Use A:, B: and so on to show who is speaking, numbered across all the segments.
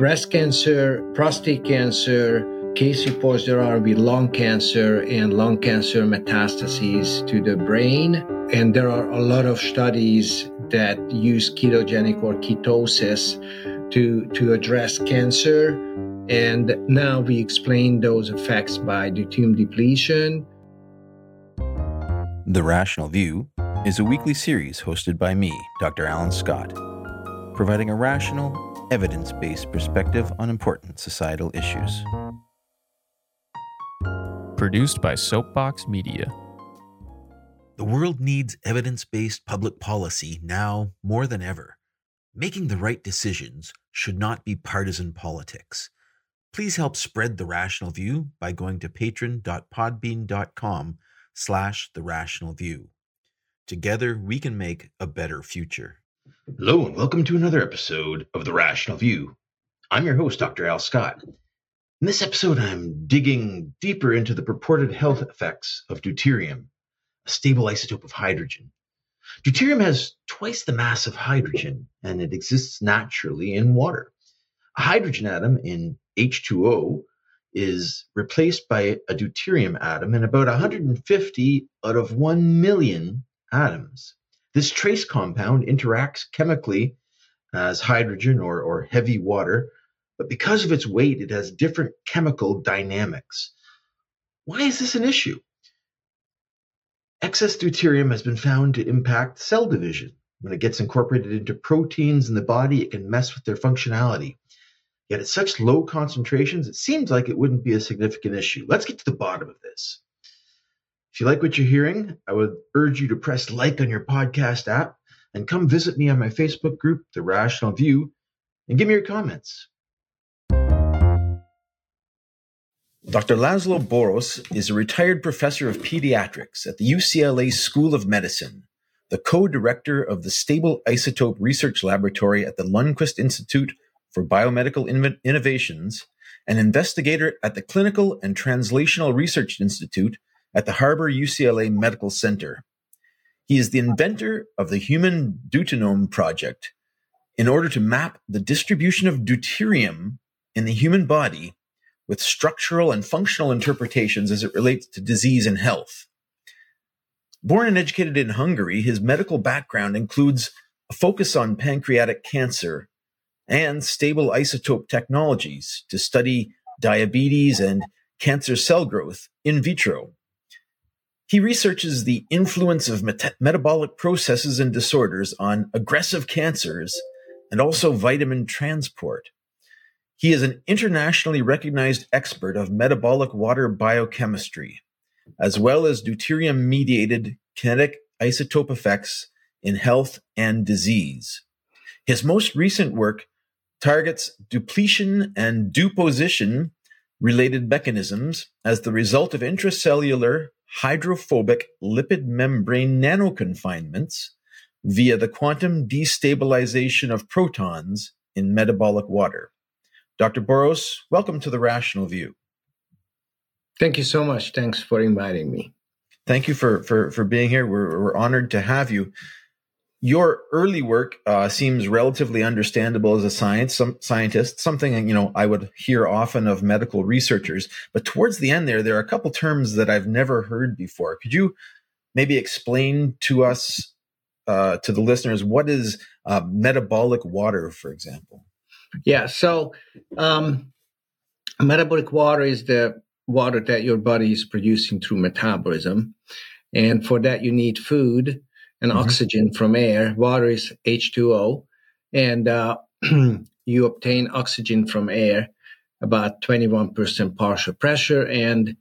A: breast cancer, prostate cancer, case reports there are with lung cancer and lung cancer metastases to the brain. And there are a lot of studies that use ketogenic or ketosis to, to address cancer. And now we explain those effects by deuterium depletion.
B: The Rational View is a weekly series hosted by me, Dr. Alan Scott, providing a rational, evidence based perspective on important societal issues.
C: Produced by Soapbox Media.
B: The world needs evidence based public policy now more than ever. Making the right decisions should not be partisan politics. Please help spread the rational view by going to patron.podbean.com slash the rational view. Together we can make a better future.
D: Hello and welcome to another episode of The Rational View. I'm your host, Dr. Al Scott. In this episode, I'm digging deeper into the purported health effects of deuterium, a stable isotope of hydrogen. Deuterium has twice the mass of hydrogen, and it exists naturally in water. A hydrogen atom in H2O is replaced by a deuterium atom in about 150 out of 1 million atoms. This trace compound interacts chemically as hydrogen or, or heavy water but because of its weight, it has different chemical dynamics. Why is this an issue? Excess deuterium has been found to impact cell division. When it gets incorporated into proteins in the body, it can mess with their functionality. Yet at such low concentrations, it seems like it wouldn't be a significant issue. Let's get to the bottom of this. If you like what you're hearing, I would urge you to press like on your podcast app and come visit me on my Facebook group, The Rational View, and give me your comments. Dr. Laszlo Boros is a retired professor of pediatrics at the UCLA School of Medicine, the co director of the Stable Isotope Research Laboratory at the Lundquist Institute for Biomedical Innovations, an investigator at the Clinical and Translational Research Institute at the Harbor UCLA Medical Center. He is the inventor of the Human Deutenome Project in order to map the distribution of deuterium in the human body with structural and functional interpretations as it relates to disease and health. Born and educated in Hungary, his medical background includes a focus on pancreatic cancer and stable isotope technologies to study diabetes and cancer cell growth in vitro. He researches the influence of met- metabolic processes and disorders on aggressive cancers and also vitamin transport. He is an internationally recognized expert of metabolic water biochemistry, as well as deuterium mediated kinetic isotope effects in health and disease. His most recent work targets depletion and deposition related mechanisms as the result of intracellular hydrophobic lipid membrane nanoconfinements via the quantum destabilization of protons in metabolic water. Dr. Boros, welcome to the Rational View.
A: Thank you so much. Thanks for inviting me.
D: Thank you for for for being here. We're we're honored to have you. Your early work uh, seems relatively understandable as a science some scientist, something you know I would hear often of medical researchers. But towards the end, there there are a couple terms that I've never heard before. Could you maybe explain to us, uh, to the listeners, what is uh, metabolic water, for example?
A: Yeah. So, um, metabolic water is the water that your body is producing through metabolism. And for that, you need food and mm-hmm. oxygen from air. Water is H2O. And uh, you obtain oxygen from air, about 21% partial pressure. And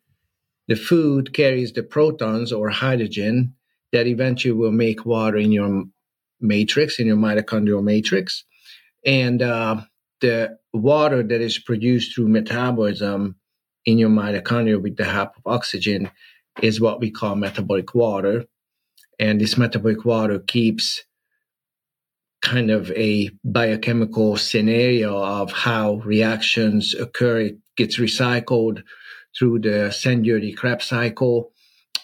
A: the food carries the protons or hydrogen that eventually will make water in your matrix, in your mitochondrial matrix. And uh, the water that is produced through metabolism in your mitochondria with the help of oxygen is what we call metabolic water. And this metabolic water keeps kind of a biochemical scenario of how reactions occur. It gets recycled through the Szent-Györgyi Krebs cycle.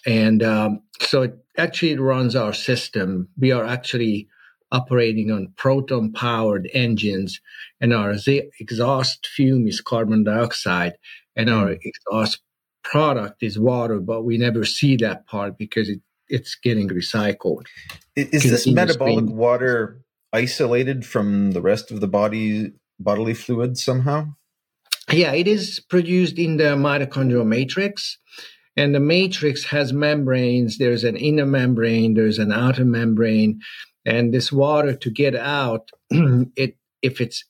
A: And um, so it actually runs our system. We are actually operating on proton powered engines, and our exhaust fume is carbon dioxide, and our mm. exhaust product is water, but we never see that part because it, it's getting recycled.
D: Is this metabolic water isolated from the rest of the body bodily fluid somehow?
A: Yeah, it is produced in the mitochondrial matrix. And the matrix has membranes. There's an inner membrane, there's an outer membrane. And this water to get out, it if it's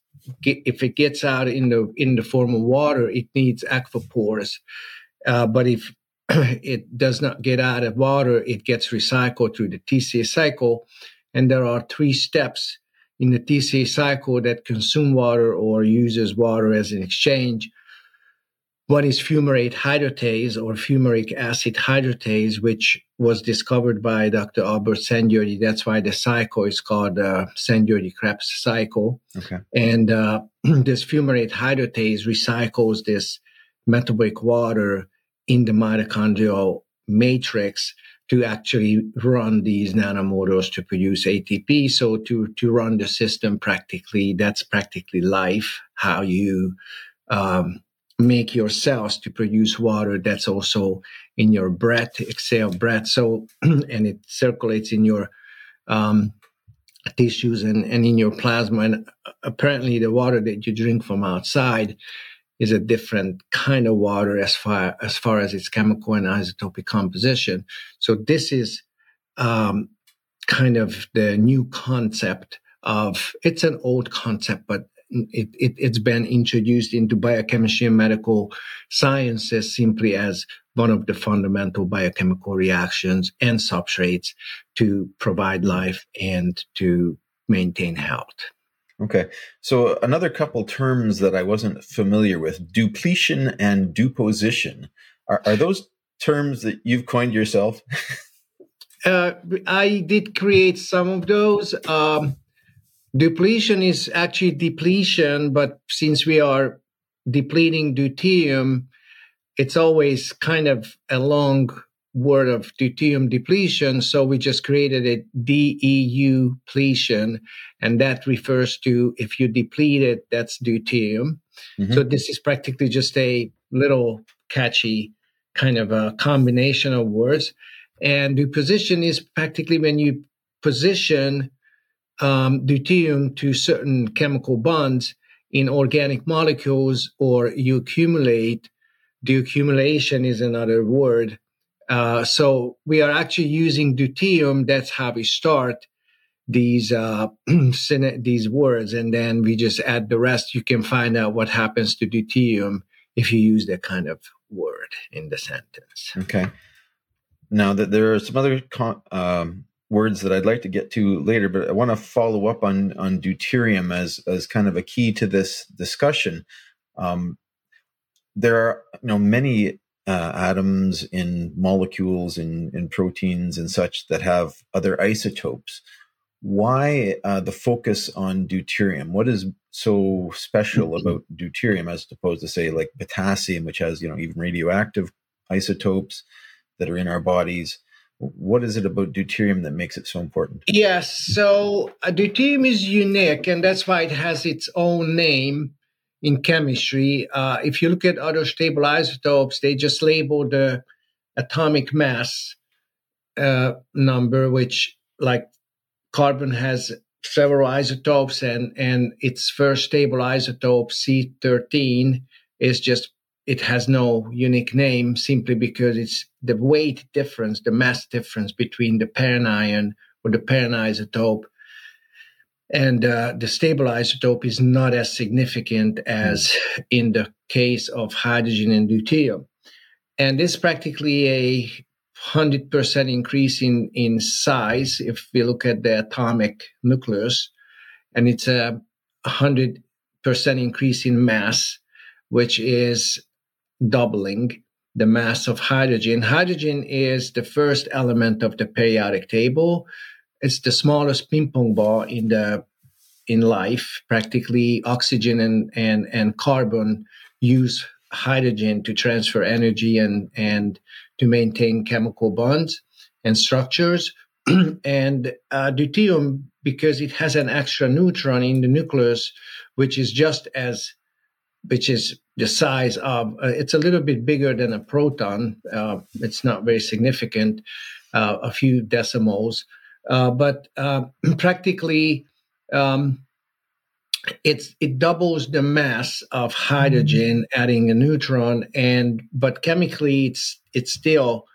A: if it gets out in the in the form of water, it needs aquapores. Uh, but if it does not get out of water, it gets recycled through the TCA cycle. And there are three steps in the TCA cycle that consume water or uses water as an exchange. One is fumarate hydratase or fumaric acid hydratase, which was discovered by Dr. Albert Szent-Györgyi. That's why the cycle is called uh, Szent-Györgyi-Krebs cycle. Okay. And uh, this fumarate hydratase recycles this metabolic water in the mitochondrial matrix to actually run these nanomotors to produce ATP. So to, to run the system practically, that's practically life, how you um, make your cells to produce water. That's also in your breath, exhale breath. So, and it circulates in your um, tissues and, and in your plasma. And apparently the water that you drink from outside is a different kind of water as far as far as its chemical and isotopic composition. So this is um, kind of the new concept of it's an old concept, but it, it, has been introduced into biochemistry and medical sciences simply as one of the fundamental biochemical reactions and substrates to provide life and to maintain health.
D: Okay. So another couple terms that I wasn't familiar with, deupletion and deuposition. Are, are those terms that you've coined yourself?
A: uh, I did create some of those. Um, depletion is actually depletion, but since we are depleting deuterium, it's always kind of a long word of deuterium depletion. So we just created a DEU depletion, and that refers to if you deplete it, that's deuterium. Mm-hmm. So this is practically just a little catchy kind of a combination of words. And deuposition is practically when you position um, deuterium to certain chemical bonds in organic molecules or you accumulate. The accumulation is another word uh, so we are actually using deuterium. That's how we start these uh, these words, and then we just add the rest. You can find out what happens to deuterium if you use that kind of word in the sentence.
D: Okay. Now that there are some other con- um, words that I'd like to get to later, but I want to follow up on on deuterium as as kind of a key to this discussion. Um, there are you know many uh, atoms in molecules in, in proteins and such that have other isotopes. Why uh, the focus on deuterium? What is so special mm-hmm. about deuterium as opposed to say like potassium, which has you know even radioactive isotopes that are in our bodies? What is it about deuterium that makes it so important?
A: Yes, so uh, deuterium is unique, and that's why it has its own name in chemistry. Uh, if you look at other stable isotopes, they just label the atomic mass uh, number, which like carbon has several isotopes, and and its first stable isotope C13 is just it has no unique name simply because it's the weight difference, the mass difference between the parent ion or the parent isotope and uh, the stable isotope is not as significant as in the case of hydrogen and deuterium. And is practically a 100% increase in, in size if we look at the atomic nucleus. And it's a 100% increase in mass, which is doubling the mass of hydrogen. Hydrogen is the first element of the periodic table it's the smallest ping pong ball in the in life. Practically, oxygen and and and carbon use hydrogen to transfer energy and and to maintain chemical bonds and structures. and uh, deuterium, because it has an extra neutron in the nucleus, which is just as, which is the size of, uh, it's a little bit bigger than a proton. Uh, it's not very significant, uh, a few decimals, uh, but uh, practically. Um, it's it doubles the mass of hydrogen adding a neutron and but chemically it's it still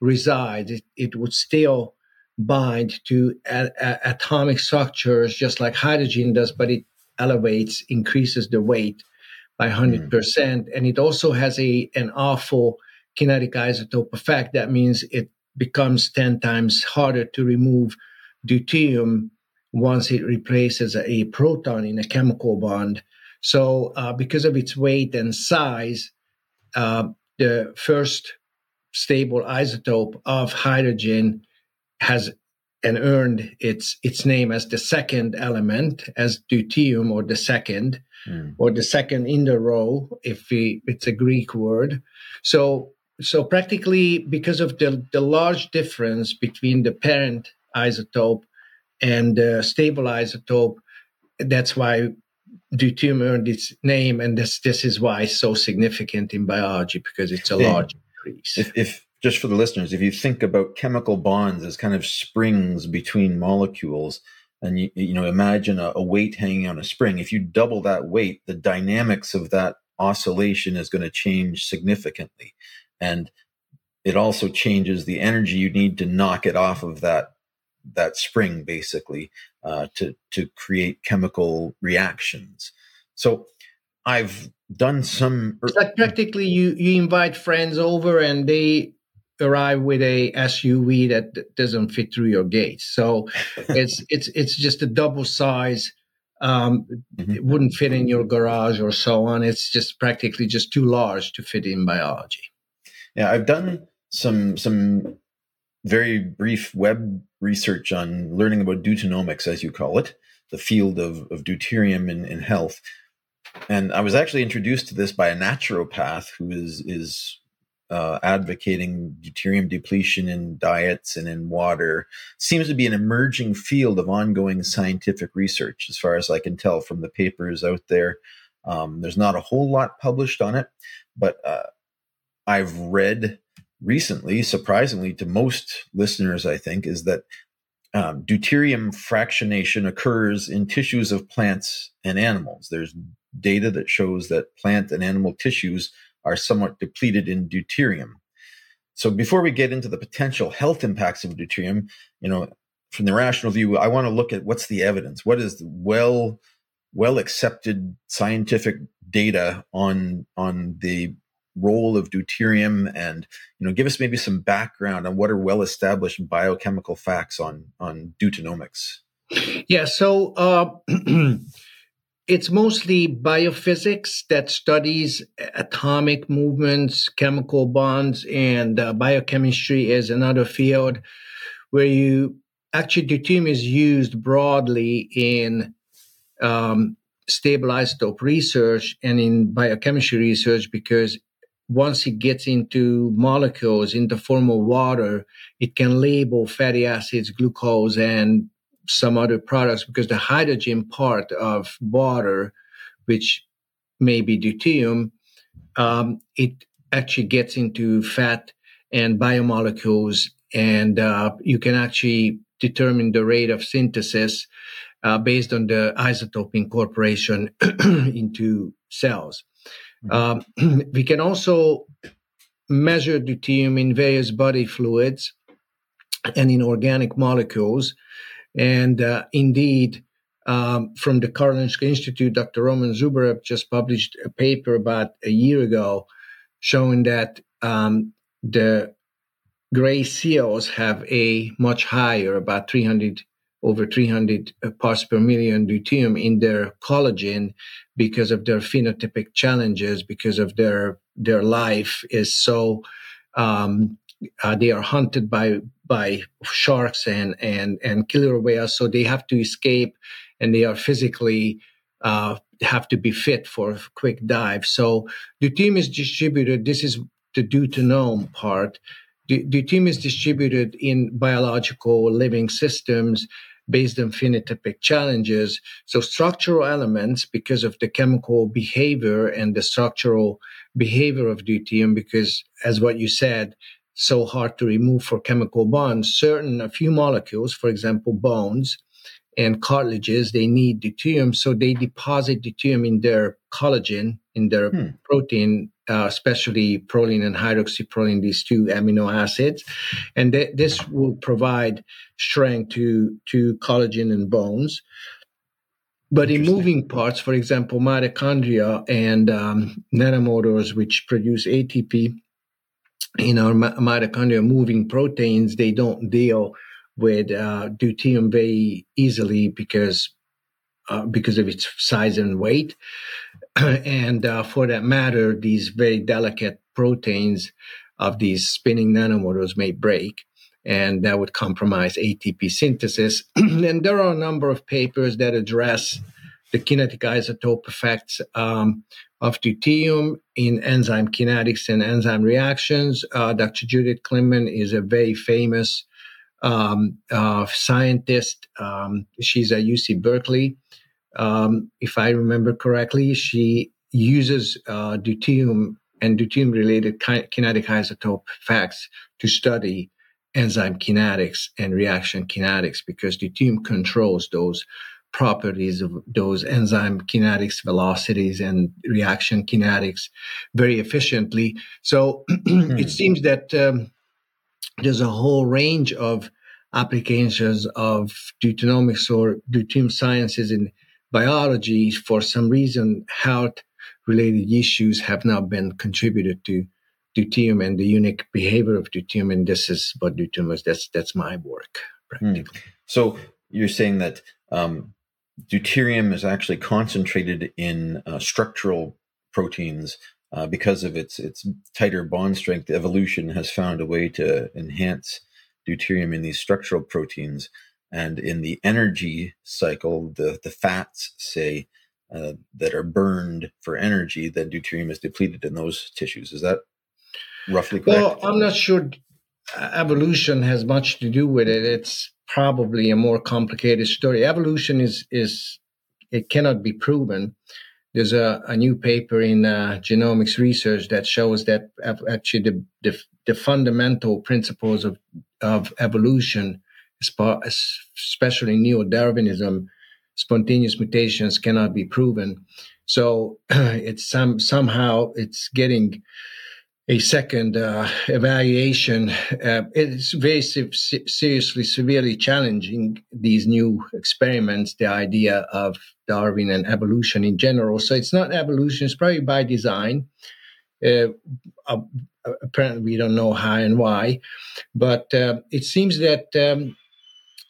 A: resides it, it would still bind to a, a, atomic structures just like hydrogen does but it elevates increases the weight by 100% mm. and it also has a an awful kinetic isotope effect that means it becomes 10 times harder to remove deuterium once it replaces a proton in a chemical bond. So, uh, because of its weight and size, uh, the first stable isotope of hydrogen has and earned its its name as the second element, as deuterium, or the second, mm. or the second in the row, if we, it's a Greek word. So, so practically, because of the the large difference between the parent isotope and the stable isotope. That's why deuterium earned its name, and this this is why it's so significant in biology because it's a large increase.
D: If, if just for the listeners, if you think about chemical bonds as kind of springs between molecules, and you you know imagine a, a weight hanging on a spring, if you double that weight, the dynamics of that oscillation is going to change significantly, and it also changes the energy you need to knock it off of that that spring basically uh, to to create chemical reactions. So I've done some.
A: It's like practically you you invite friends over and they arrive with a SUV that doesn't fit through your gates. So it's it's it's just a double size. Um, mm-hmm. It wouldn't fit in your garage or so on. It's just practically just too large to fit in biology.
D: Yeah, I've done some some very brief web research on learning about deuteronomics, as you call it, the field of, of deuterium in, in health. And I was actually introduced to this by a naturopath who is is uh, advocating deuterium depletion in diets and in water. Seems to be an emerging field of ongoing scientific research, as far as I can tell from the papers out there. Um, there's not a whole lot published on it, but uh, I've read recently, surprisingly to most listeners, I think, is that um, deuterium fractionation occurs in tissues of plants and animals. There's data that shows that plant and animal tissues are somewhat depleted in deuterium. So before we get into the potential health impacts of deuterium, you know, from the rational view, I want to look at what's the evidence. What is the well well accepted scientific data on on the role of deuterium and you know give us maybe some background on what are well established biochemical facts on on deuteronomics
A: yeah so uh, it's mostly biophysics that studies atomic movements chemical bonds and uh, biochemistry is another field where you actually deuterium is used broadly in um, stable research and in biochemistry research because once it gets into molecules in the form of water, it can label fatty acids, glucose, and some other products because the hydrogen part of water, which may be deuterium, um, it actually gets into fat and biomolecules, and uh, you can actually determine the rate of synthesis uh, based on the isotope incorporation into cells. Um, we can also measure deuterium in various body fluids and in organic molecules. And uh, indeed, um, from the Karolinska Institute, Dr. Roman Zubarev just published a paper about a year ago showing that um, the gray seals have a much higher, about 300 over 300 parts per million deuterium in their collagen because of their phenotypic challenges, because of their their life is so um, uh, they are hunted by by sharks and and and killer whales, so they have to escape, and they are physically uh, have to be fit for a quick dive. So deuterium is distributed. This is the deutenome part deuterium is distributed in biological living systems based on phenotypic challenges. So structural elements, because of the chemical behavior and the structural behavior of deuterium, because as what you said, so hard to remove for chemical bonds, certain, a few molecules, for example, bones and cartilages, they need deuterium. So they deposit deuterium in their collagen, in their hmm. protein, uh, especially proline and hydroxyproline, these two amino acids. And th- this will provide strength to, to collagen and bones. But in moving parts, for example, mitochondria and um, nanomotors, which produce ATP, in our mitochondria moving proteins, they don't deal with uh, deuterium very easily because uh, because of its size and weight. and uh, for that matter, these very delicate proteins of these spinning nanomotors may break, and that would compromise ATP synthesis. and there are a number of papers that address the kinetic isotope effects um, of deuterium in enzyme kinetics and enzyme reactions. Uh, Dr. Judith Klinman is a very famous um, uh, scientist. Um, she's at UC Berkeley. Um, if I remember correctly, she uses uh, deuterium and deuterium related ki- kinetic isotope effects to study enzyme kinetics and reaction kinetics because deuterium controls those properties of those enzyme kinetics, velocities, and reaction kinetics very efficiently. So it hmm. seems that um, there's a whole range of applications of deuteronomics or deuterium sciences in biology. For some reason, health related issues have now been contributed to deuterium and the unique behavior of deuterium. And this is what deuterium is. That's, that's my work practically.
D: So you're saying that um, deuterium is actually concentrated in uh, structural proteins uh, because of its its tighter bond strength. Evolution has found a way to enhance deuterium in these structural proteins, and in the energy cycle, the the fats say uh, that are burned for energy, then deuterium is depleted in those tissues. Is that roughly correct?
A: Well, I'm not sure evolution has much to do with it. It's probably a more complicated story. Evolution is is it cannot be proven. There's a, a new paper in uh, genomics research that shows that actually the, the, the fundamental principles of of evolution, especially neo-Darwinism, spontaneous mutations cannot be proven. So it's some somehow it's getting a second uh, evaluation. Uh, it's very se- seriously, severely challenging these new experiments, the idea of Darwin and evolution in general. So it's not evolution, it's probably by design. Uh, uh apparently, we don't know how and why, but uh, it seems that um,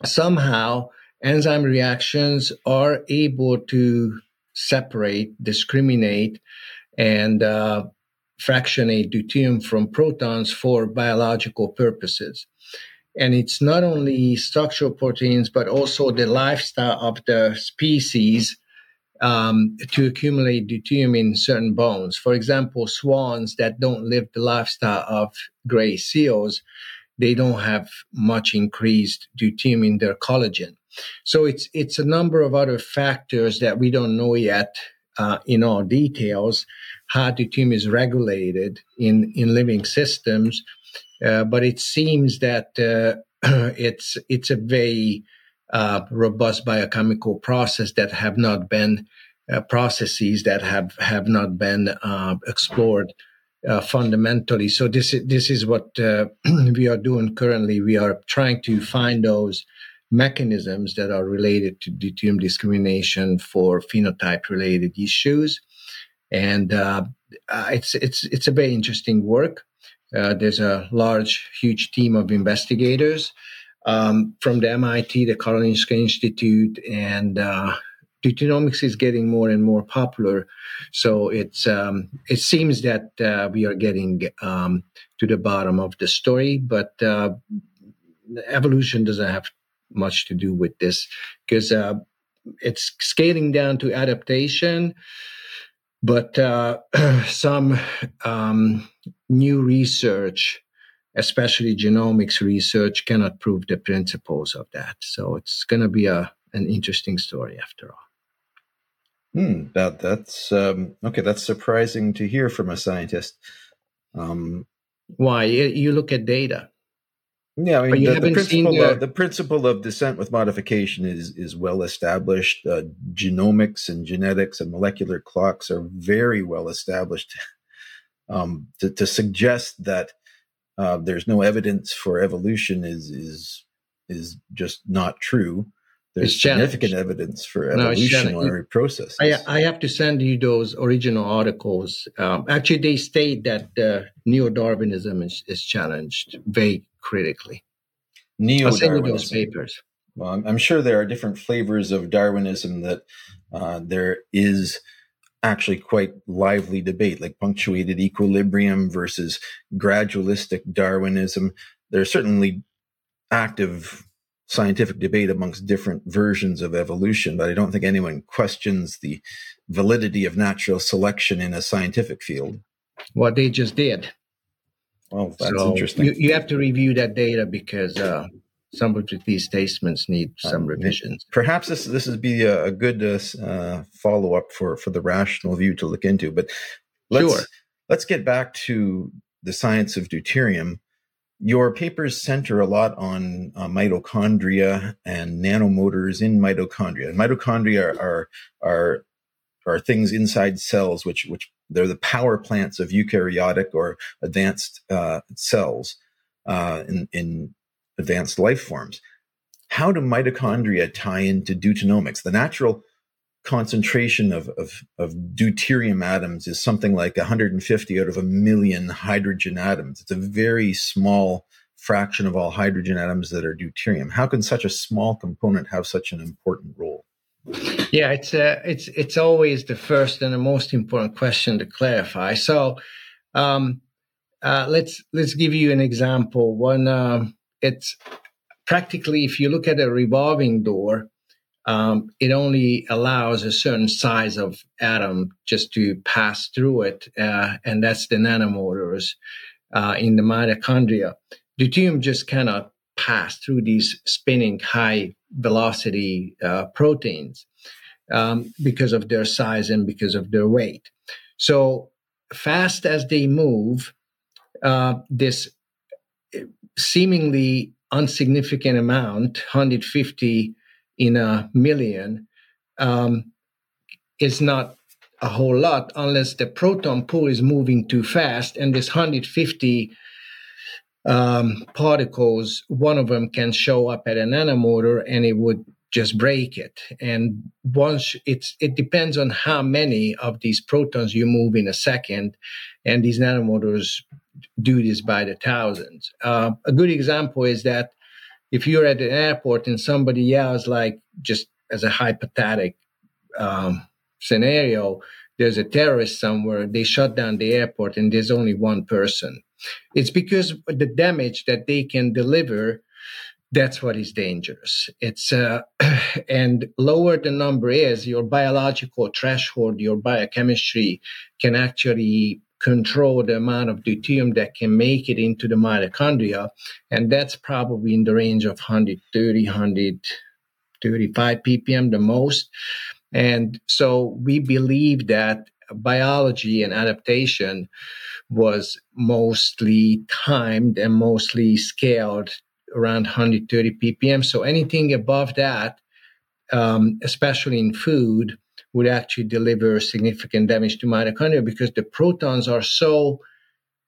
A: somehow enzyme reactions are able to separate, discriminate, and uh, fractionate deuterium from protons for biological purposes. And it's not only structural proteins, but also the lifestyle of the species um, to accumulate deuterium in certain bones. For example, swans that don't live the lifestyle of gray seals, they don't have much increased deuterium in their collagen. So it's it's a number of other factors that we don't know yet uh, in all details how deuterium is regulated in, in living systems. Uh, but it seems that uh, it's it's a very uh, robust biochemical process that have not been uh, processes that have have not been uh, explored uh, fundamentally. So this is this is what we are doing currently. We are trying to find those mechanisms that are related to deuterium discrimination for phenotype related issues and uh, uh, it's it's it's a very interesting work. Uh, there's a large, huge team of investigators um, from the MIT, the Karolinska Institute, and deuteriomics is getting more and more popular. So it's um, it seems that uh, we are getting um, to the bottom of the story, but uh, evolution doesn't have much to do with this because uh, it's scaling down to adaptation but uh, some um, new research especially genomics research, cannot prove the principles of that. So it's going to be a an interesting story after all.
D: Hmm, that that's um, okay. That's surprising to hear from a scientist. Um,
A: Why? You look at data.
D: Yeah, I mean, the, the, principle the... Of, the principle of descent with modification is is well established. Uh, genomics and genetics and molecular clocks are very well established. Um, to, to, suggest that uh, there's no evidence for evolution is is is just not true. There's significant evidence for evolutionary no, processes.
A: I, I, have to send you those original articles. Um, actually, they state that uh, neo-Darwinism is, is challenged very critically.
D: Neo Darwinism.
A: I'll send you those papers.
D: Well, I'm, I'm, sure there are different flavors of Darwinism that uh, there is actually quite lively debate, like punctuated equilibrium versus gradualistic Darwinism. There are certainly active scientific debate amongst different versions of evolution, but I don't think anyone questions the validity of natural selection in a scientific field.
A: What they just did.
D: Well, that's so interesting.
A: You, you, have to review that data because uh, some of these statements need uh, some revisions.
D: Perhaps this this would be a, a good uh, uh follow up for for the rational view to look into. But let's sure. let's get back to the science of deuterium. Your papers center a lot on uh, mitochondria and nanomotors in mitochondria. And mitochondria are, are are things inside cells which which they're the power plants of eukaryotic or advanced uh, cells uh, in, in advanced life forms. How do mitochondria tie into deuteronomics? The natural concentration of, of, of, deuterium atoms is something like 150 out of a million hydrogen atoms. It's a very small fraction of all hydrogen atoms that are deuterium. How can such a small component have such an important role?
A: Yeah, it's uh, it's it's always the first and the most important question to clarify. So, um, uh, let's let's give you an example. One, um, it's practically if you look at a revolving door, um, it only allows a certain size of atom just to pass through it, uh, and that's the nanomotors uh, in the mitochondria. Deuterium just cannot pass through these spinning high velocity uh, proteins um, because of their size and because of their weight. So fast as they move, uh, this seemingly insignificant amount, 150 in a million um, is not a whole lot unless the proton pool is moving too fast and this 150 um, particles one of them can show up at a nanomotor and it would just break it. And once it's it depends on how many of these protons you move in a second and these nanomotors do this by the thousands. Uh, a good example is that if you're at an airport and somebody yells like just as a hypothetical um, scenario there's a terrorist somewhere they shut down the airport and there's only one person. It's because the damage that they can deliver that's what is dangerous. It's uh, and lower the number is your biological threshold your biochemistry can actually control the amount of deuterium that can make it into the mitochondria. And that's probably in the range of 130, 135 ppm the most. And so we believe that biology and adaptation was mostly timed and mostly scaled around 130 ppm. So anything above that, um, especially in food, would actually deliver significant damage to mitochondria because the protons are so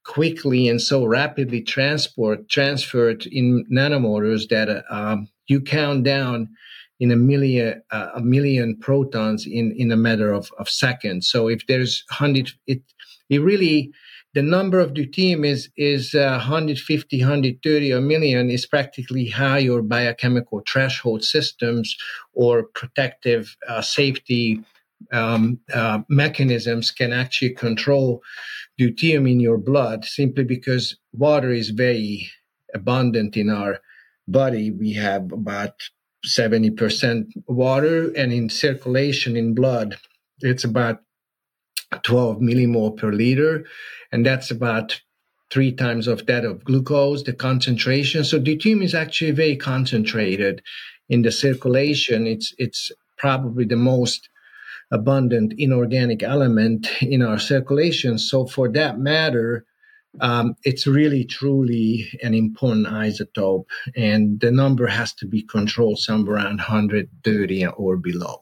A: quickly and so rapidly transport transferred in nanomotors that uh, um, you count down in a million uh, a million protons in in a matter of, of seconds. So if there's hundred, it it really the number of deuterium is is uh, 150 130 a million is practically how your biochemical threshold systems or protective uh, safety um, uh, mechanisms can actually control deuterium in your blood simply because water is very abundant in our body. We have about 70% water, and in circulation in blood, it's about 12 millimole per liter, and that's about three times of that of glucose, the concentration. So deuterium is actually very concentrated in the circulation. It's it's probably the most abundant inorganic element in our circulation. So for that matter, um, it's really truly an important isotope, and the number has to be controlled somewhere around 130 or below.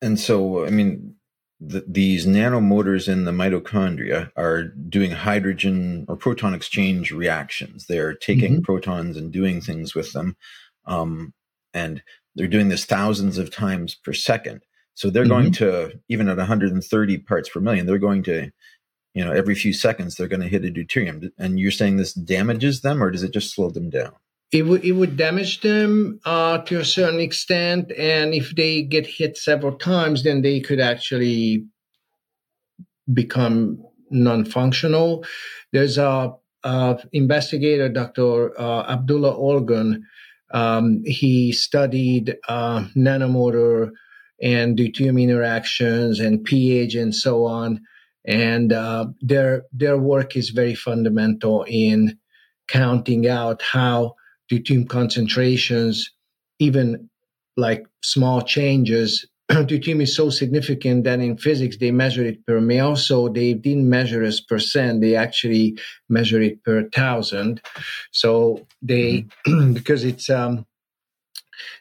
D: And so, I mean, the, these nanomotors in the mitochondria are doing hydrogen or proton exchange reactions. They're taking mm-hmm. protons and doing things with them. Um, and they're doing this thousands of times per second. So they're mm-hmm. going to, even at 130 parts per million, they're going to, you know, every few seconds, they're going to hit a deuterium. And you're saying this damages them or does it just slow them down?
A: it would it would damage them uh, to a certain extent, and if they get hit several times, then they could actually become non-functional. There's a, a investigator, Dr. Uh, Abdullah Olgun. Um, he studied uh, nanomotor and deuterium interactions and pH and so on. And uh, their their work is very fundamental in counting out how deuterium concentrations, even like small changes, deuterium is so significant that in physics they measure it per mole. So they didn't measure as percent; they actually measure it per thousand. So they mm-hmm. because it's um,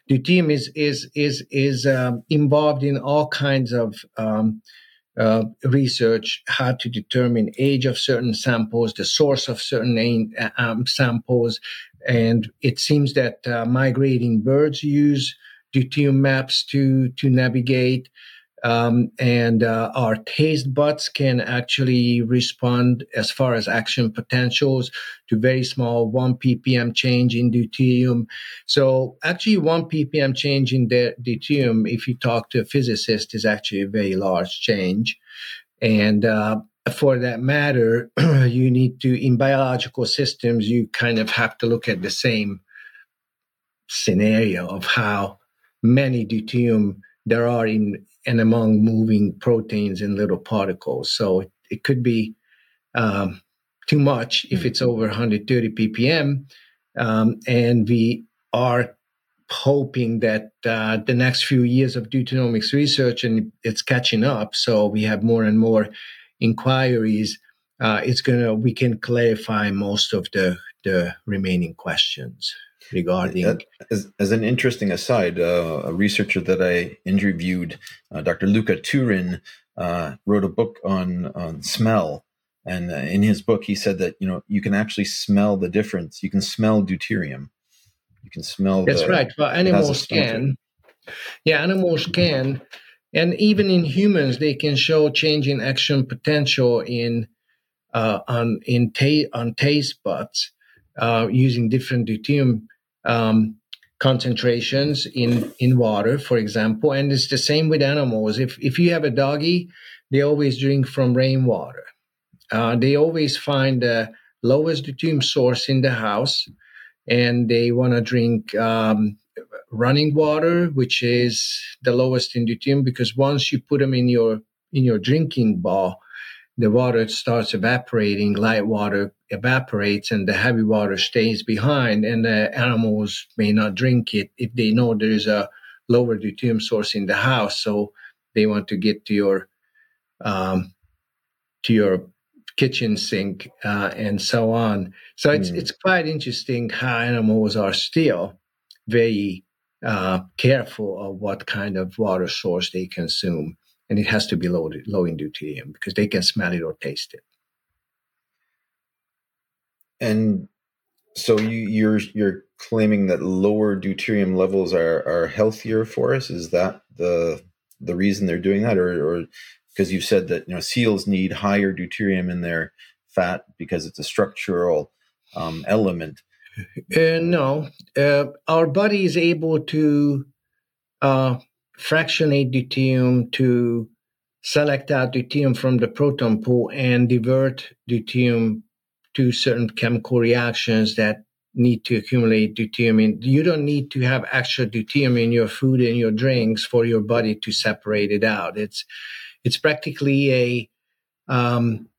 A: deuterium is is is is um, involved in all kinds of um, uh, research how to determine age of certain samples, the source of certain um, samples, and it seems that uh, migrating birds use deuterium maps to to navigate. Um, and uh, our taste buds can actually respond as far as action potentials to very small 1 ppm change in deuterium. So actually 1 ppm change in the deuterium, if you talk to a physicist, is actually a very large change. And uh, for that matter, you need to, in biological systems, you kind of have to look at the same scenario of how many deuterium there are in and among moving proteins and little particles. So it, it could be um, too much if it's over 130 ppm. Um, and we are hoping that uh, the next few years of deuteriomics research and it's catching up. So we have more and more inquiries, uh, it's gonna we can clarify most of the the remaining questions regarding.
D: As, as an interesting aside, uh, a researcher that I interviewed, uh, Dr. Luca Turin, uh, wrote a book on on smell, and uh, in his book he said that you know you can actually smell the difference. You can smell deuterium. You can smell.
A: That's the, right. Well, animals can. Yeah, animals can and even in humans they can show change in action potential in uh, on in ta- on taste buds uh, using different deuterium um, concentrations in in water, for example. And it's the same with animals. If if you have a doggy, they always drink from rainwater. Uh, they always find the lowest deuterium source in the house, and they want to drink um, running water, which is the lowest in deuterium, because once you put them in your in your drinking bowl, the water starts evaporating, light water evaporates, and the heavy water stays behind, and the animals may not drink it if they know there is a lower deuterium source in the house. So they want to get to your um, to your kitchen sink uh, and so on. So it's mm. it's quite interesting how animals are still very uh, careful of what kind of water source they consume. And it has to be low, low in deuterium because they can smell it or taste it.
D: And so you, you're you're claiming that lower deuterium levels are are healthier for us. Is that the the reason they're doing that, or, or because you've said that you know seals need higher deuterium in their fat because it's a structural um, element.
A: Uh, no, uh, our body is able to uh, fractionate deuterium to select out deuterium from the proton pool and divert deuterium to certain chemical reactions that need to accumulate deuterium. In. You don't need to have extra deuterium in your food and your drinks for your body to separate it out. It's it's practically a um,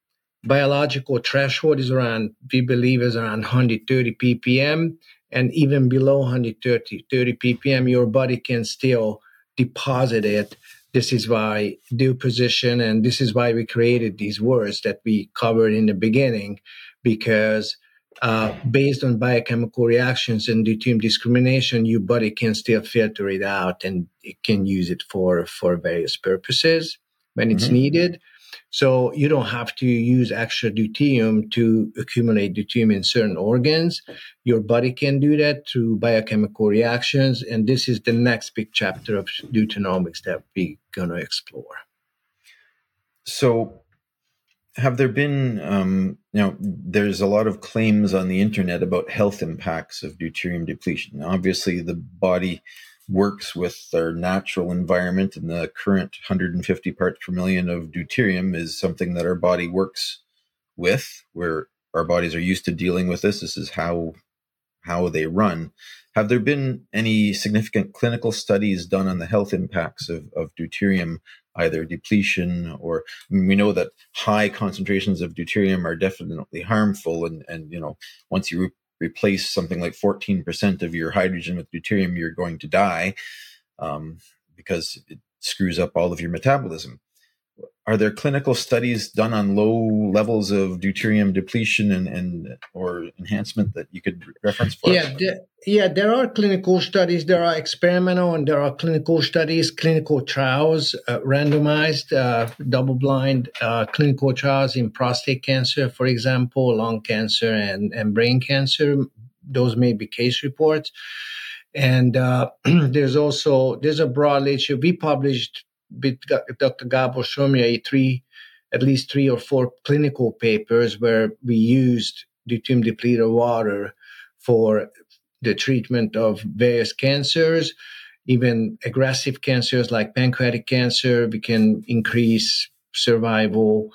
A: biological threshold is around, we believe, is around 130 ppm. And even below 130 30 ppm, your body can still deposit it. This is why deuposition, and this is why we created these words that we covered in the beginning, because uh, based on biochemical reactions and deuterium discrimination, your body can still filter it out and it can use it for, for various purposes when it's mm-hmm. needed. So you don't have to use extra deuterium to accumulate deuterium in certain organs. Your body can do that through biochemical reactions. And this is the next big chapter of deutenomics that we're going to explore.
D: So have there been um, you know there's a lot of claims on the internet about health impacts of deuterium depletion obviously the body works with our natural environment and the current 150 parts per million of deuterium is something that our body works with where our bodies are used to dealing with this. This is how how they run. Have there been any significant clinical studies done on the health impacts of, of deuterium either depletion or I mean, we know that high concentrations of deuterium are definitely harmful and and you know once you replace something like 14% of your hydrogen with deuterium you're going to die um, because it screws up all of your metabolism are there clinical studies done on low levels of deuterium depletion and, and or enhancement that you could reference for
A: yeah yeah there are clinical studies. There are experimental and there are clinical studies clinical trials uh, randomized uh, double blind uh, clinical trials in prostate cancer for example lung cancer and, and brain cancer. Those may be case reports. And uh, there's also there's a broad literature. We published Dr. Gabor Somlyai three, at least three or four clinical papers where we used deuterium depleted water for the treatment of various cancers, even aggressive cancers like pancreatic cancer. We can increase survival,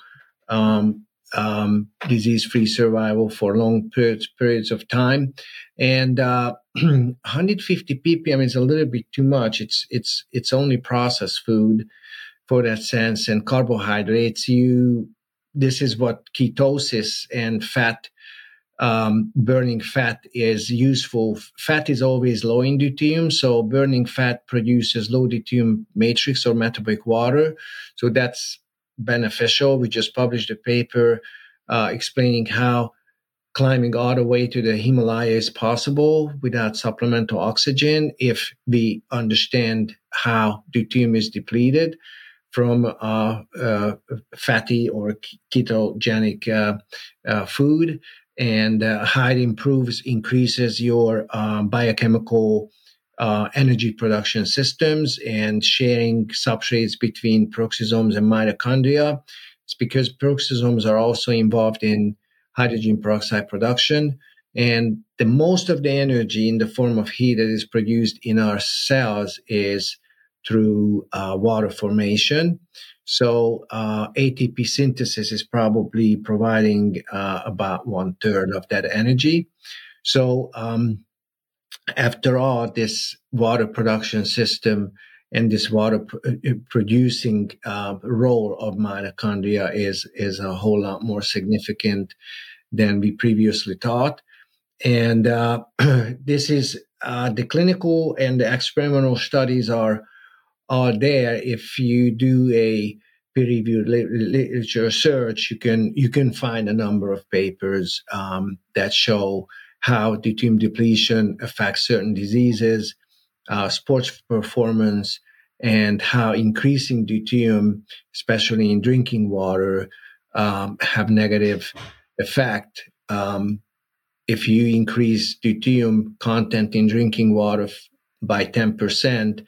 A: um, um, disease-free survival for long periods periods of time, and uh, 150 ppm is a little bit too much. It's it's it's only processed food for that sense, and carbohydrates. You this is what ketosis and fat um, burning fat is useful. Fat is always low in deuterium, so burning fat produces low deuterium matrix or metabolic water. So that's beneficial. We just published a paper uh, explaining how climbing all the way to the Himalaya is possible without supplemental oxygen if we understand how deuterium is depleted from uh, uh, fatty or ketogenic uh, uh, food. And uh, how it improves, increases your um, biochemical uh, energy production systems and sharing substrates between peroxisomes and mitochondria. It's because peroxisomes are also involved in hydrogen peroxide production. And the most of the energy in the form of heat that is produced in our cells is through uh, water formation. So uh, ATP synthesis is probably providing uh, about one third of that energy. So um, after all, this water production system and this water pr- uh, producing uh, role of mitochondria is is a whole lot more significant than we previously thought. And uh, this is uh, the clinical and the experimental studies are are there. If you do a peer-reviewed literature search, you can you can find a number of papers um, that show how deuterium depletion affects certain diseases, uh, sports performance, and how increasing deuterium, especially in drinking water, um, have negative effect. Um, if you increase deuterium content in drinking water f- by 10%,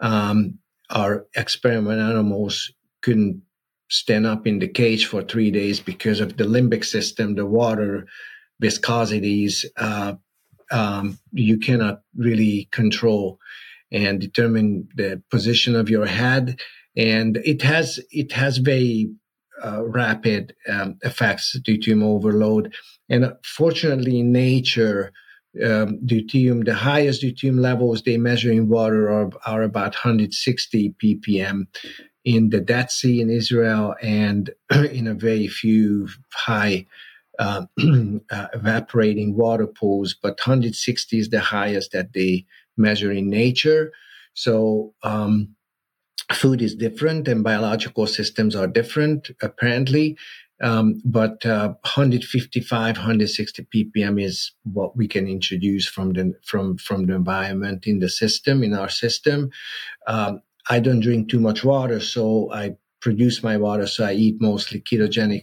A: um, our experiment animals couldn't stand up in the cage for three days because of the limbic system, the water viscosities uh, um, you cannot really control and determine the position of your head. And it has it has very uh, rapid um, effects deuterium overload. And fortunately in nature um, deuterium the highest deuterium levels they measure in water are, are about 160 ppm in the Dead Sea in Israel and in a very few high uh, uh, evaporating water pools, but 160 is the highest that they measure in nature. So um, food is different and biological systems are different, apparently. Um, but uh, 155, 160 ppm is what we can introduce from the from from the environment in the system in our system. Um, I don't drink too much water, so I produce my water. So I eat mostly ketogenic,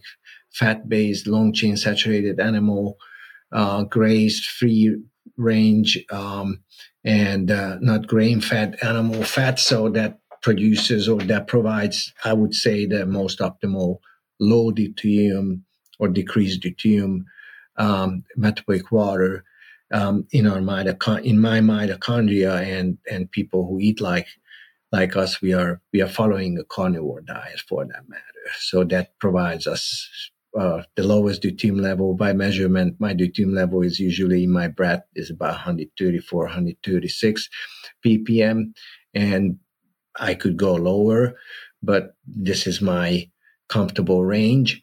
A: fat-based, long-chain saturated animal, uh, grazed, free range, um, and uh, not grain-fed animal fat. So that produces or that provides, I would say, the most optimal low deuterium or decreased deuterium um, metabolic water um, in our mitochondria, in my mitochondria, and and people who eat like like us, we are we are following a carnivore diet for that matter. So that provides us uh, the lowest deuterium level by measurement. My deuterium level is usually my breath is about 134, 136 ppm, and I could go lower, but this is my comfortable range.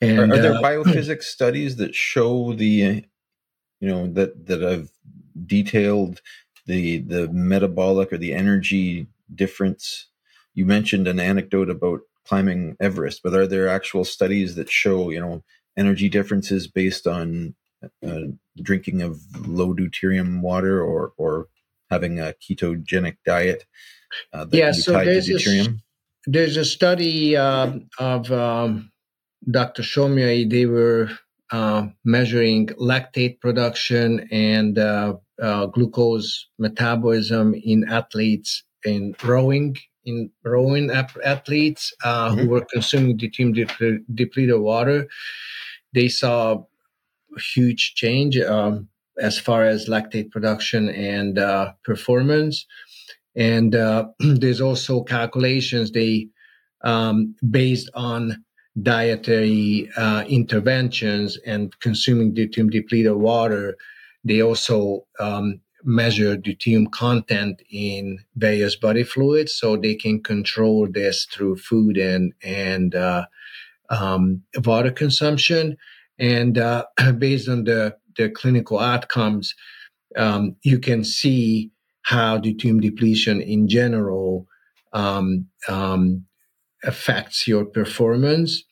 D: And are, are there uh, biophysics studies that show the, you know, that that have detailed the the metabolic or the energy difference? You mentioned an anecdote about climbing Everest, but are there actual studies that show, you know, energy differences based on uh, drinking of low deuterium water or or having a ketogenic diet?
A: Uh, yeah, so there's a, there's a study uh, of um, Dr. Somlyai. They were uh, measuring lactate production and uh, uh, glucose metabolism in athletes in rowing in rowing athletes uh, mm-hmm. who were consuming deuterium depleted water. They saw a huge change um, as far as lactate production and uh, performance. And uh, there's also calculations they um, based on dietary uh, interventions and consuming deuterium depleted water. They also um, measure deuterium content in various body fluids, so they can control this through food and and uh, um, water consumption. And uh, based on the the clinical outcomes, um, you can see how deuterium depletion in general um, um, affects your performance.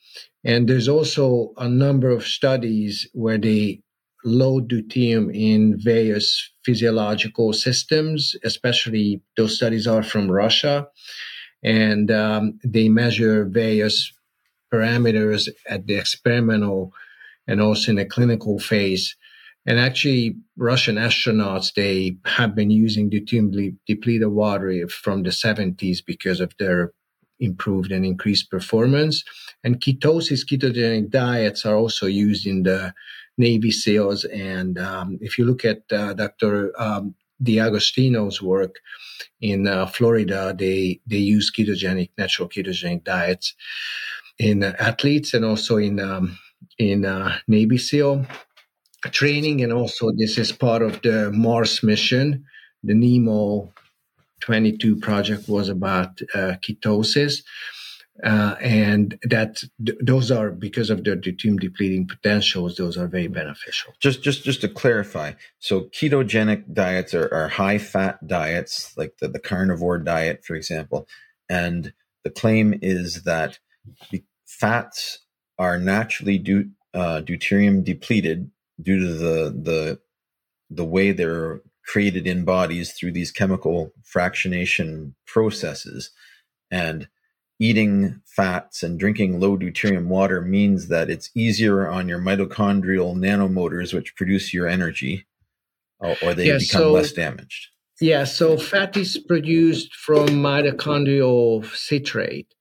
A: And there's also a number of studies where they load deuterium in various physiological systems, especially those studies are from Russia. And um, they measure various parameters at the experimental and also in the clinical phase and actually, Russian astronauts, they have been using deuterium depleted water from the 70s because of their improved and increased performance. And ketosis, ketogenic diets are also used in the Navy SEALs. And um, if you look at uh, Dr. Um, D'Agostino's work in uh, Florida, they, they use ketogenic, natural ketogenic diets in uh, athletes and also in, um, in uh, Navy SEAL training, and also this is part of the Mars mission. The NEEMO 22 project was about uh, ketosis. Uh, and that th- those are because of their deuterium depleting potentials those are very beneficial.
D: Just just just to clarify so ketogenic diets are, are high fat diets like the, the carnivore diet for example. And the claim is that fats are naturally uh, deuterium depleted due to the the the way they're created in bodies through these chemical fractionation processes. And eating fats and drinking low deuterium water means that it's easier on your mitochondrial nanomotors which produce your energy or they yeah, become so, less damaged
A: yeah so fat is produced from mitochondrial citrate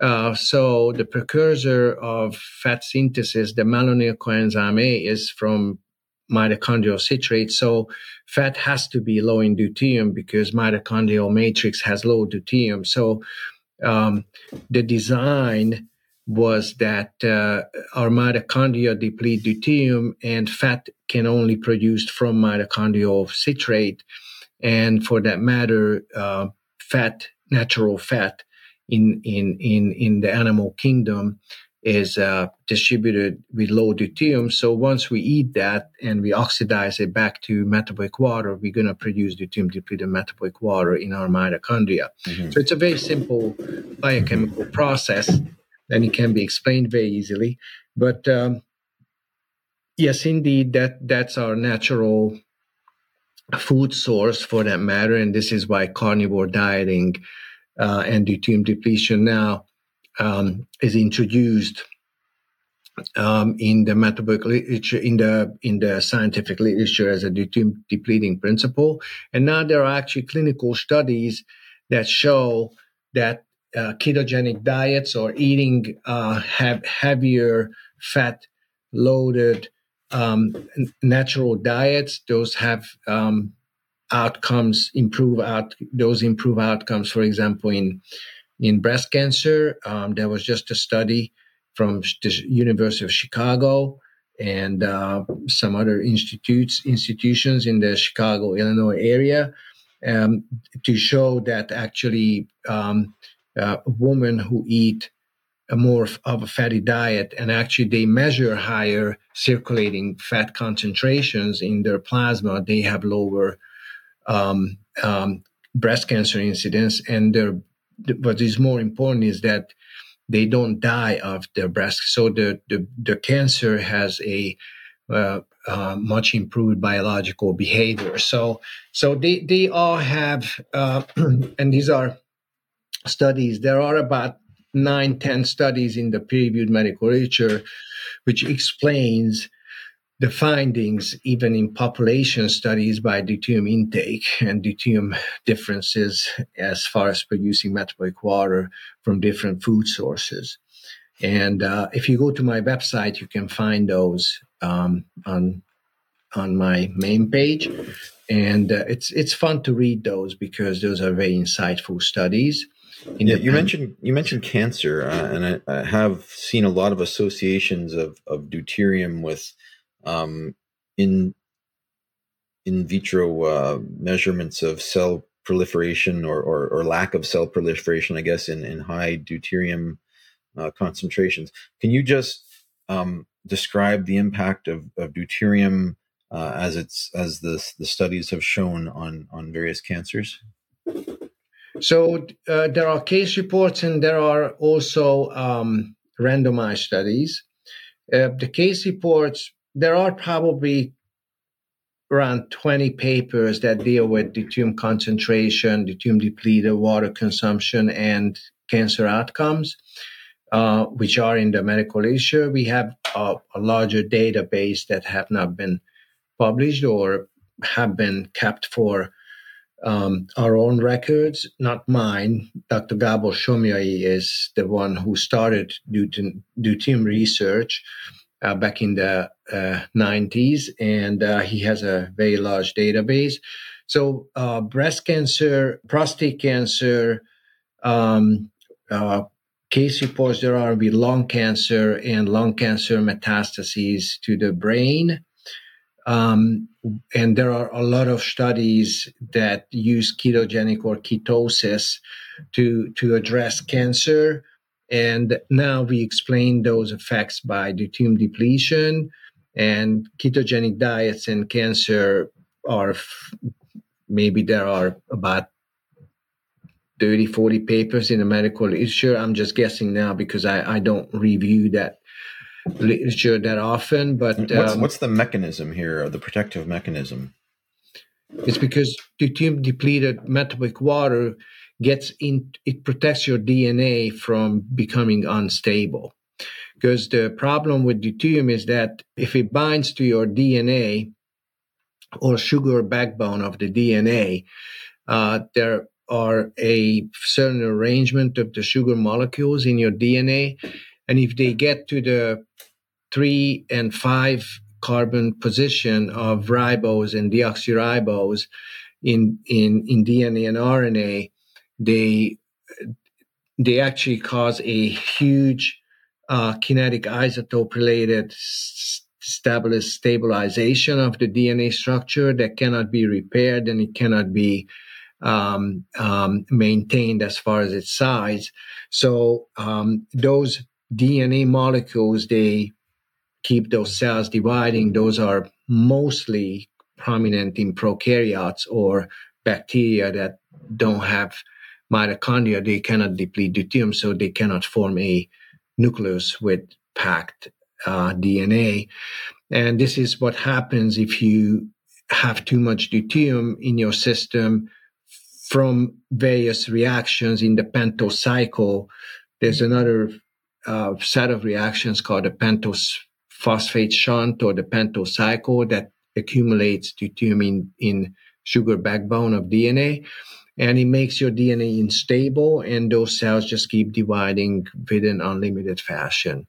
A: uh, so the precursor of fat synthesis, the malonyl coenzyme A, is from mitochondrial citrate. So fat has to be low in deuterium because mitochondrial matrix has low deuterium. So um, the design was that uh, our mitochondria deplete deuterium and fat can only produced from mitochondrial citrate. And for that matter, uh, fat, natural fat, in in in in the animal kingdom is uh, distributed with low deuterium. So once we eat that and we oxidize it back to metabolic water, we're going to produce deuterium depleted metabolic water in our mitochondria. Mm-hmm. So it's a very simple biochemical process and it can be explained very easily. But um, yes, indeed, that that's our natural food source for that matter, and this is why carnivore dieting uh, and deuterium depletion now um, is introduced um, in the metabolic literature, in the in the scientific literature as a deuterium depleting principle, and now there are actually clinical studies that show that uh, ketogenic diets or eating uh, have heavier fat loaded um, natural diets those have um, outcomes improve out those improve outcomes for example in in breast cancer. Um, there was just a study from the university of chicago and uh, some other institutes institutions in the chicago illinois area um, to show that actually um, uh, women who eat a more of a fatty diet and actually they measure higher circulating fat concentrations in their plasma they have lower um, um, breast cancer incidence and their what is more important is that they don't die of their breast so the the, the cancer has a uh, uh, much improved biological behavior so so they they all have uh, and these are studies. There are about nine, ten studies in the peer-reviewed medical literature which explains the findings, even in population studies by deuterium intake and deuterium differences as far as producing metabolic water from different food sources. And uh, if you go to my website, you can find those um, on on my main page, and uh, it's it's fun to read those because those are very insightful studies.
D: Yeah, you mentioned you mentioned cancer, uh, and I, I, have seen a lot of associations of of deuterium with um, in in vitro uh, measurements of cell proliferation or, or, or lack of cell proliferation, I guess, in in high deuterium uh, concentrations. Can you just um, describe the impact of, of deuterium uh, as it's as the the studies have shown on on various cancers?
A: So uh, there are case reports and there are also um, randomized studies. Uh, the case reports, there are probably around 20 papers that deal with deuterium concentration, deuterium depleted water consumption, and cancer outcomes, uh, which are in the medical literature. We have a, a larger database that have not been published or have been kept for um, our own records, not mine. Dr. Gabor Somlyai is the one who started deuterium research uh, back in the uh, 90s, and uh, he has a very large database. So, uh, breast cancer, prostate cancer, um, uh, case reports there are with lung cancer and lung cancer metastases to the brain. Um, and there are a lot of studies that use ketogenic or ketosis to to address cancer. And now we explain those effects by deuterium depletion and ketogenic diets and cancer are maybe there are about 30, 40 papers in the medical literature. I'm just guessing now because I, I don't review that literature that often. But
D: what's, um, what's the mechanism here, the protective mechanism?
A: It's because deuterium depleted metabolic water gets in, it protects your DNA from becoming unstable. Because the problem with deuterium is that if it binds to your DNA or sugar backbone of the DNA, uh, there are a certain arrangement of the sugar molecules in your DNA. And if they get to the three and five carbon position of ribose and deoxyribose in, in, in DNA and RNA, they, they actually cause a huge uh, kinetic isotope related stabilization of the DNA structure that cannot be repaired and it cannot be um, um, maintained as far as its size. So um, those DNA molecules, they keep those cells dividing. Those are mostly prominent in prokaryotes or bacteria that don't have mitochondria. They cannot deplete deuterium, so they cannot form a nucleus with packed uh, DNA. And this is what happens if you have too much deuterium in your system from various reactions in the pentose cycle. There's another uh, set of reactions called the pentose phosphate shunt or the pentose cycle that accumulates deuterium in, in sugar backbone of DNA. And it makes your DNA unstable, and those cells just keep dividing within unlimited fashion.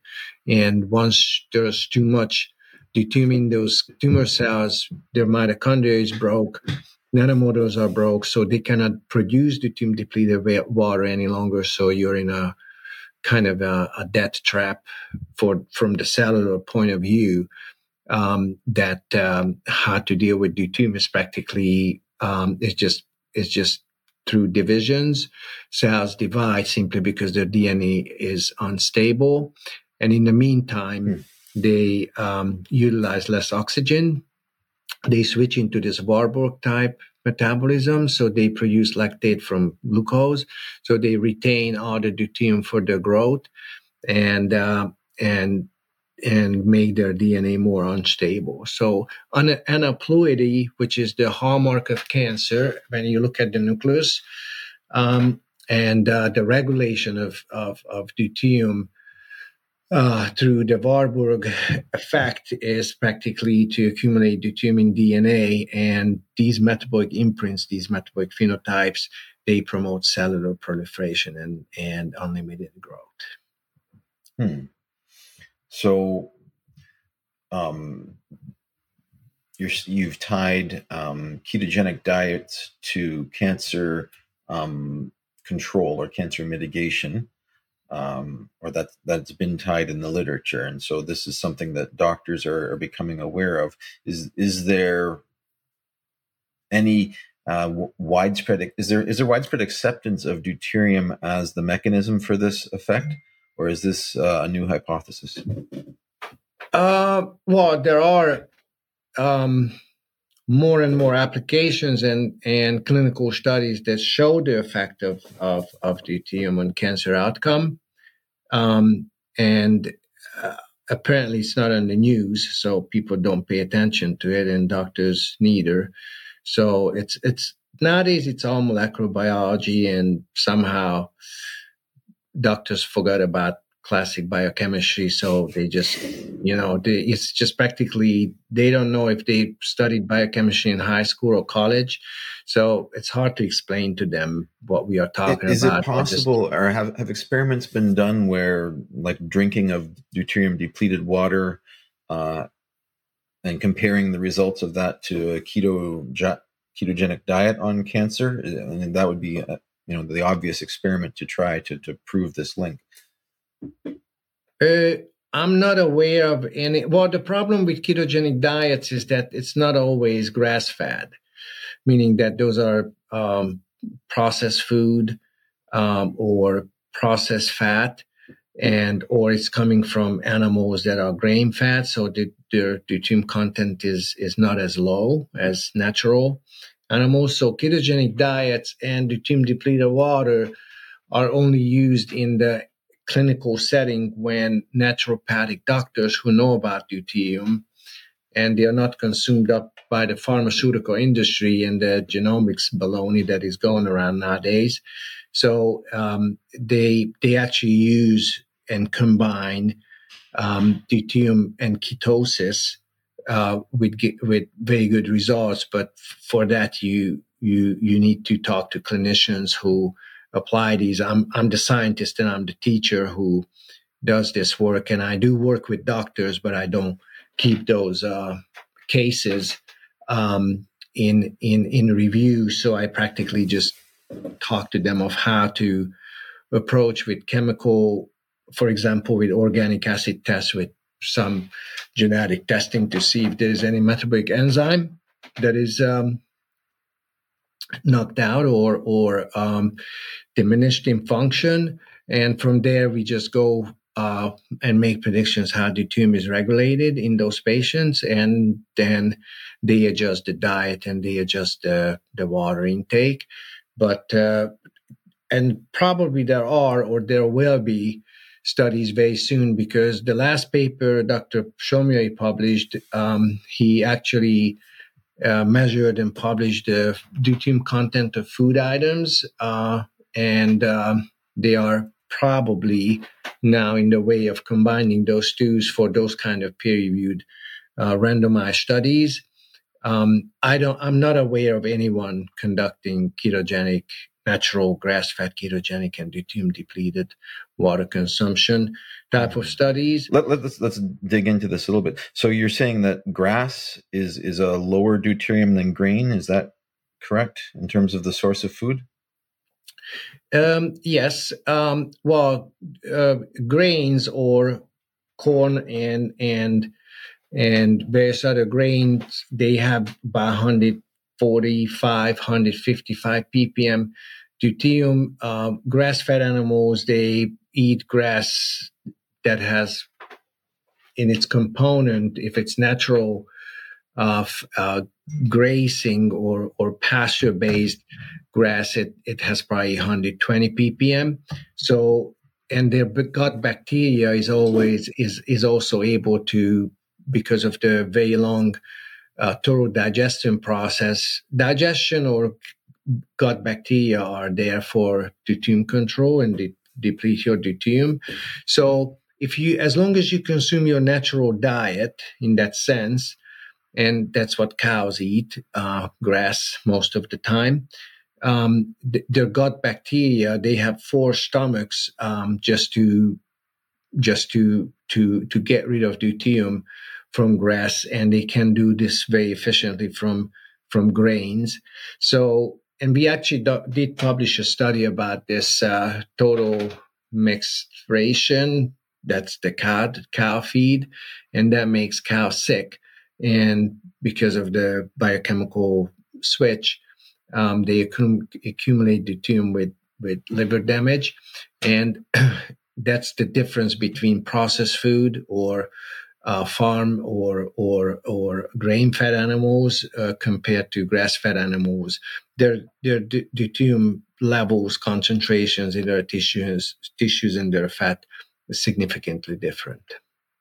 A: And once there's too much deuterium in those tumor cells, their mitochondria is broke, nanomotors are broke, so they cannot produce deuterium depleted water any longer. So you're in a kind of a, a death trap for from the cellular point of view. Um, that um, how to deal with deuterium is practically um, it's just it's just through divisions. Cells divide simply because their DNA is unstable, and in the meantime, mm. they um, utilize less oxygen. They switch into this Warburg type metabolism. So they produce lactate from glucose. So they retain all the deuterium for their growth and, uh, and, and make their DNA more unstable. So an aneuploidy, which is the hallmark of cancer, when you look at the nucleus, um, and uh, the regulation of, of, of deuterium uh, through the Warburg effect is practically to accumulate deuterium in DNA, and these metabolic imprints, these metabolic phenotypes, they promote cellular proliferation and, and unlimited growth.
D: Hmm. So, um, you have tied um, ketogenic diets to cancer um, control or cancer mitigation um, or that that's been tied in the literature, and so this is something that doctors are, are becoming aware of. Is is there any uh, widespread is there is there widespread acceptance of deuterium as the mechanism for this effect, or is this uh, a new hypothesis?
A: Uh, well, there are um, more and more applications and, and clinical studies that show the effect of, of, of deuterium on cancer outcome. Um, and uh, apparently it's not on the news, so people don't pay attention to it and doctors neither. So it's, it's nowadays it's all molecular biology and somehow doctors forgot about classic biochemistry. So they just, you know, they, it's just practically, they don't know if they studied biochemistry in high school or college. So it's hard to explain to them what we are talking
D: is
A: about.
D: Is it possible, just, or have, have experiments been done where, like, drinking of deuterium depleted water uh, and comparing the results of that to a keto ketogenic diet on cancer? I mean, that would be, uh, you know, the obvious experiment to try to, to prove this link.
A: Uh, I'm not aware of any. Well, the problem with ketogenic diets is that it's not always grass fed, meaning that those are um, processed food um, or processed fat, and or it's coming from animals that are grain fat, so the, their deuterium content is is not as low as natural animals. So ketogenic diets and deuterium depleted water are only used in the clinical setting when naturopathic doctors who know about deuterium and they are not consumed up by the pharmaceutical industry and the genomics baloney that is going around nowadays. So um, they they actually use and combine um, deuterium and ketosis uh, with with very good results. But for that, you you you need to talk to clinicians who apply these. I'm I'm the scientist and I'm the teacher who does this work, and I do work with doctors, but I don't keep those uh, cases um, in in in review. So I practically just talk to them of how to approach with chemical, for example, with organic acid tests with some genetic testing to see if there is any metabolic enzyme that is um, knocked out or or um, diminished in function, and from there we just go uh, and make predictions how the tumor is regulated in those patients, and then they adjust the diet and they adjust the the water intake. But uh, and probably there are or there will be studies very soon because the last paper Dr. Somlyai published, um, he actually uh, measured and published the deuterium content of food items, uh, and um, they are probably now in the way of combining those two for those kind of peer-reviewed uh, randomized studies. Um, I don't. I'm not aware of anyone conducting ketogenic natural grass-fed ketogenic and deuterium depleted water consumption type of studies.
D: Let, us let's, let's dig into this a little bit. So you're saying that grass is is a lower deuterium than grain. Is that correct in terms of the source of food?
A: Um, yes. Um, well uh, grains or corn and and and various other grains they have about 100 4,500, 55 ppm deuterium. Um, uh, grass-fed animals, they eat grass that has in its component, if it's natural, uh, of uh, grazing or, or pasture based grass, it, it has probably 120 ppm. So, and their gut bacteria is always, is, is also able to, because of the very long uh, thorough digestion process digestion or gut bacteria are there for deuterium control and de- deplete your deuterium. So if you, as long as you consume your natural diet in that sense, and that's what cows eat, uh, grass most of the time. Um, th- their gut bacteria, they have four stomachs um, just to just to to to get rid of deuterium from grass, and they can do this very efficiently from from grains. So and we actually do, did publish a study about this uh, total mixed ration. That's the cow, cow feed, and that makes cows sick. And because of the biochemical switch, um, they accum- accumulate deuterium with with liver damage, and that's the difference between processed food or uh, farm or or or grain fed animals uh, compared to grass fed animals, their their deuterium levels, concentrations in their tissues, tissues and their fat is significantly different.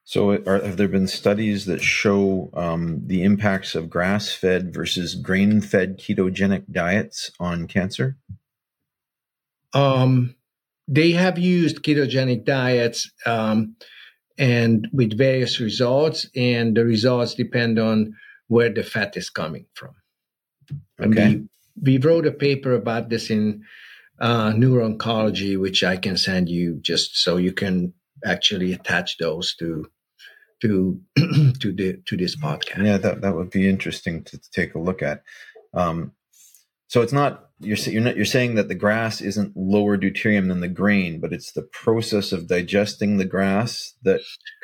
D: So, are, have there been studies that show um, the impacts of grass fed versus grain fed ketogenic diets on cancer?
A: Um, they have used ketogenic diets. Um, and with various results, and the results depend on where the fat is coming from.
D: Okay.
A: We, we, wrote a paper about this in uh, neuro-oncology, which I can send you just so you can actually attach those to to to the to this podcast.
D: Yeah, that that would be interesting to, to take a look at. Um, so it's not you're you're not you're saying that the grass isn't lower deuterium than the grain, but it's the process of digesting the grass that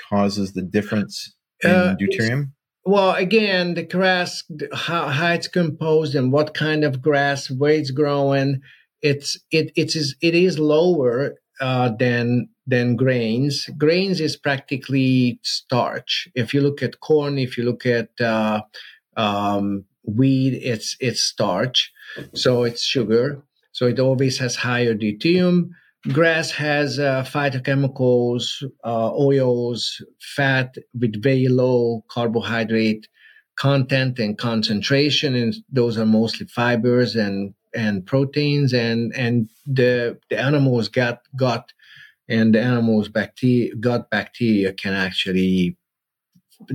D: causes the difference in uh, deuterium.
A: Well, again, the grass, how, how it's composed, and what kind of grass, where it's growing, it's it it is it is lower uh, than than grains. Grains is practically starch. If you look at corn, if you look at uh, um, wheat, it's it's starch so it's sugar. So it always has higher deuterium. Grass has uh, phytochemicals, uh, oils, fat with very low carbohydrate content and concentration, and those are mostly fibers and and proteins. And and the the animals gut gut and the animals bacteria gut bacteria can actually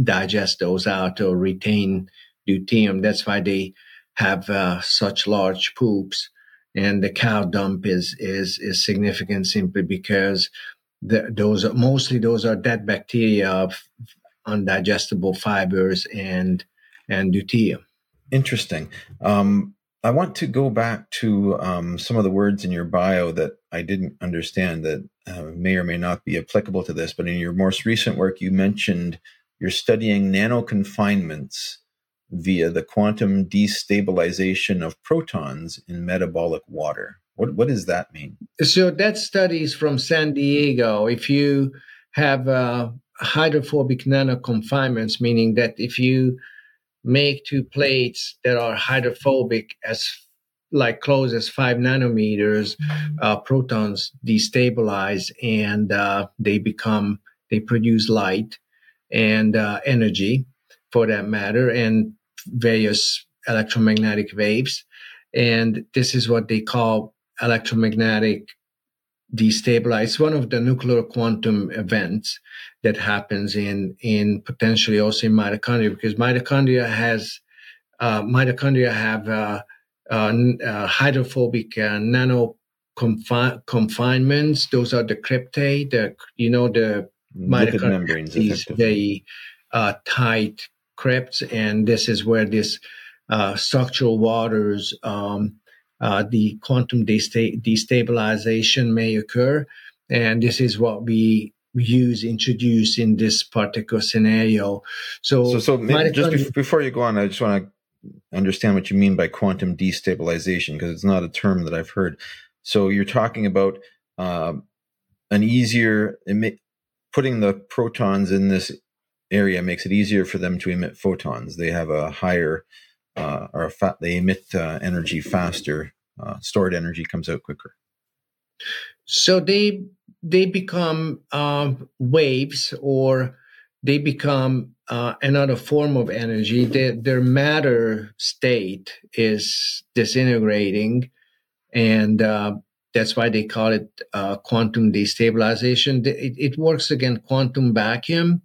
A: digest those out or retain deuterium. That's why they have uh, such large poops, and the cow dump is is is significant simply because the, those are mostly those are dead bacteria of undigestible fibers and and deuterium.
D: Interesting. Um, I want to go back to um, some of the words in your bio that I didn't understand that uh, may or may not be applicable to this. But in your most recent work, you mentioned you're studying nano confinements via the quantum destabilization of protons in metabolic water. What, what does that mean?
A: So that study is from San Diego. If you have uh, hydrophobic nanoconfinements, meaning that if you make two plates that are hydrophobic as like close as five nanometers, uh, protons destabilize and uh, they become they produce light and uh, energy for that matter and various electromagnetic waves. And this is what they call electromagnetic destabilize one of the nuclear quantum events that happens in in potentially also in mitochondria because mitochondria has uh, mitochondria have uh, uh, uh hydrophobic uh, nano confi- confinements those are the cristae the you know the
D: mitochondria membranes
A: these very uh, tight crypts and this is where this structural waters um, uh, the quantum desta- destabilization may occur. And this is what we use, introduce in this particular scenario. So,
D: so, so just before you go on, I just want to understand what you mean by quantum destabilization because it's not a term that I've heard. So you're talking about uh, an easier emit, putting the protons in this area makes it easier for them to emit photons. They have a higher uh, or fa- they emit uh, energy faster. Uh, stored energy comes out quicker.
A: So they they become um, waves, or they become uh, another form of energy. Their, their matter state is disintegrating, and uh, that's why they call it uh, quantum destabilization. It, it works again quantum vacuum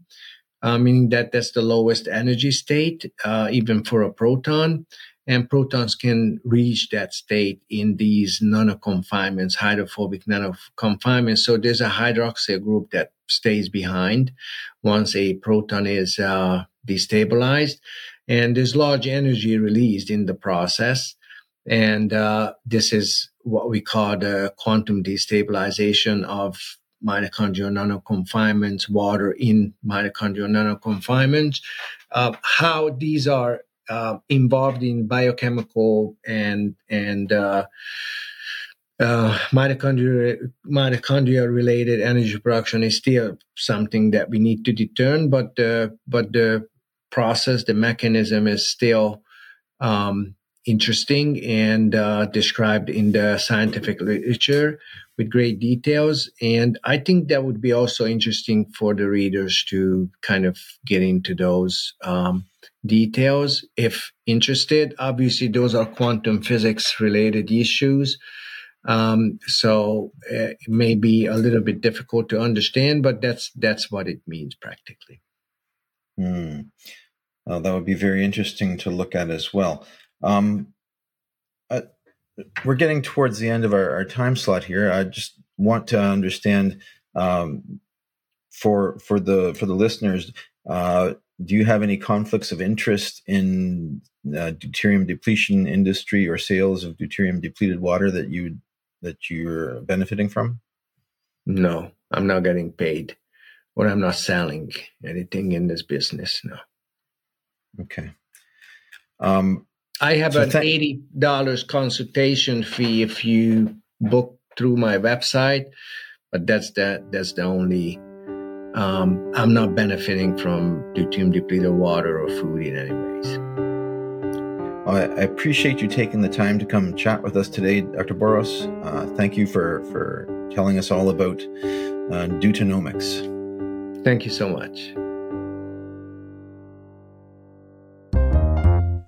A: uh, meaning that that's the lowest energy state, uh, even for a proton. And protons can reach that state in these nanoconfinements, hydrophobic nanoconfinements. So there's a hydroxyl group that stays behind once a proton is uh, destabilized. And there's large energy released in the process. And uh, this is what we call the quantum destabilization of mitochondrial nanoconfinements, water in mitochondrial nanoconfinements, uh, how these are uh, involved in biochemical and and uh, uh, mitochondria mitochondria related energy production is still something that we need to determine, but the but the process, the mechanism is still um, interesting and uh, described in the scientific literature with great details. And I think that would be also interesting for the readers to kind of get into those um, details if interested. Obviously, those are quantum physics related issues. Um, so uh, it may be a little bit difficult to understand, but that's that's what it means practically.
D: Mm. That would be very interesting to look at as well. Um, uh, we're getting towards the end of our, our, time slot here. I just want to understand um, for for the for the listeners. Uh, do you have any conflicts of interest in uh, deuterium depletion industry or sales of deuterium depleted water that you that you're benefiting from?
A: No, I'm not getting paid, or I'm not selling anything in this business. No.
D: Okay. Um,
A: I have so an th- eighty dollars consultation fee if you book through my website, but that's that. That's the only. Um, I'm not benefiting from deuterium depleted water or food in any ways.
D: Well, I appreciate you taking the time to come chat with us today, Dr. Boros. Uh, thank you for for telling us all about uh, deutenomics.
A: Thank you so much.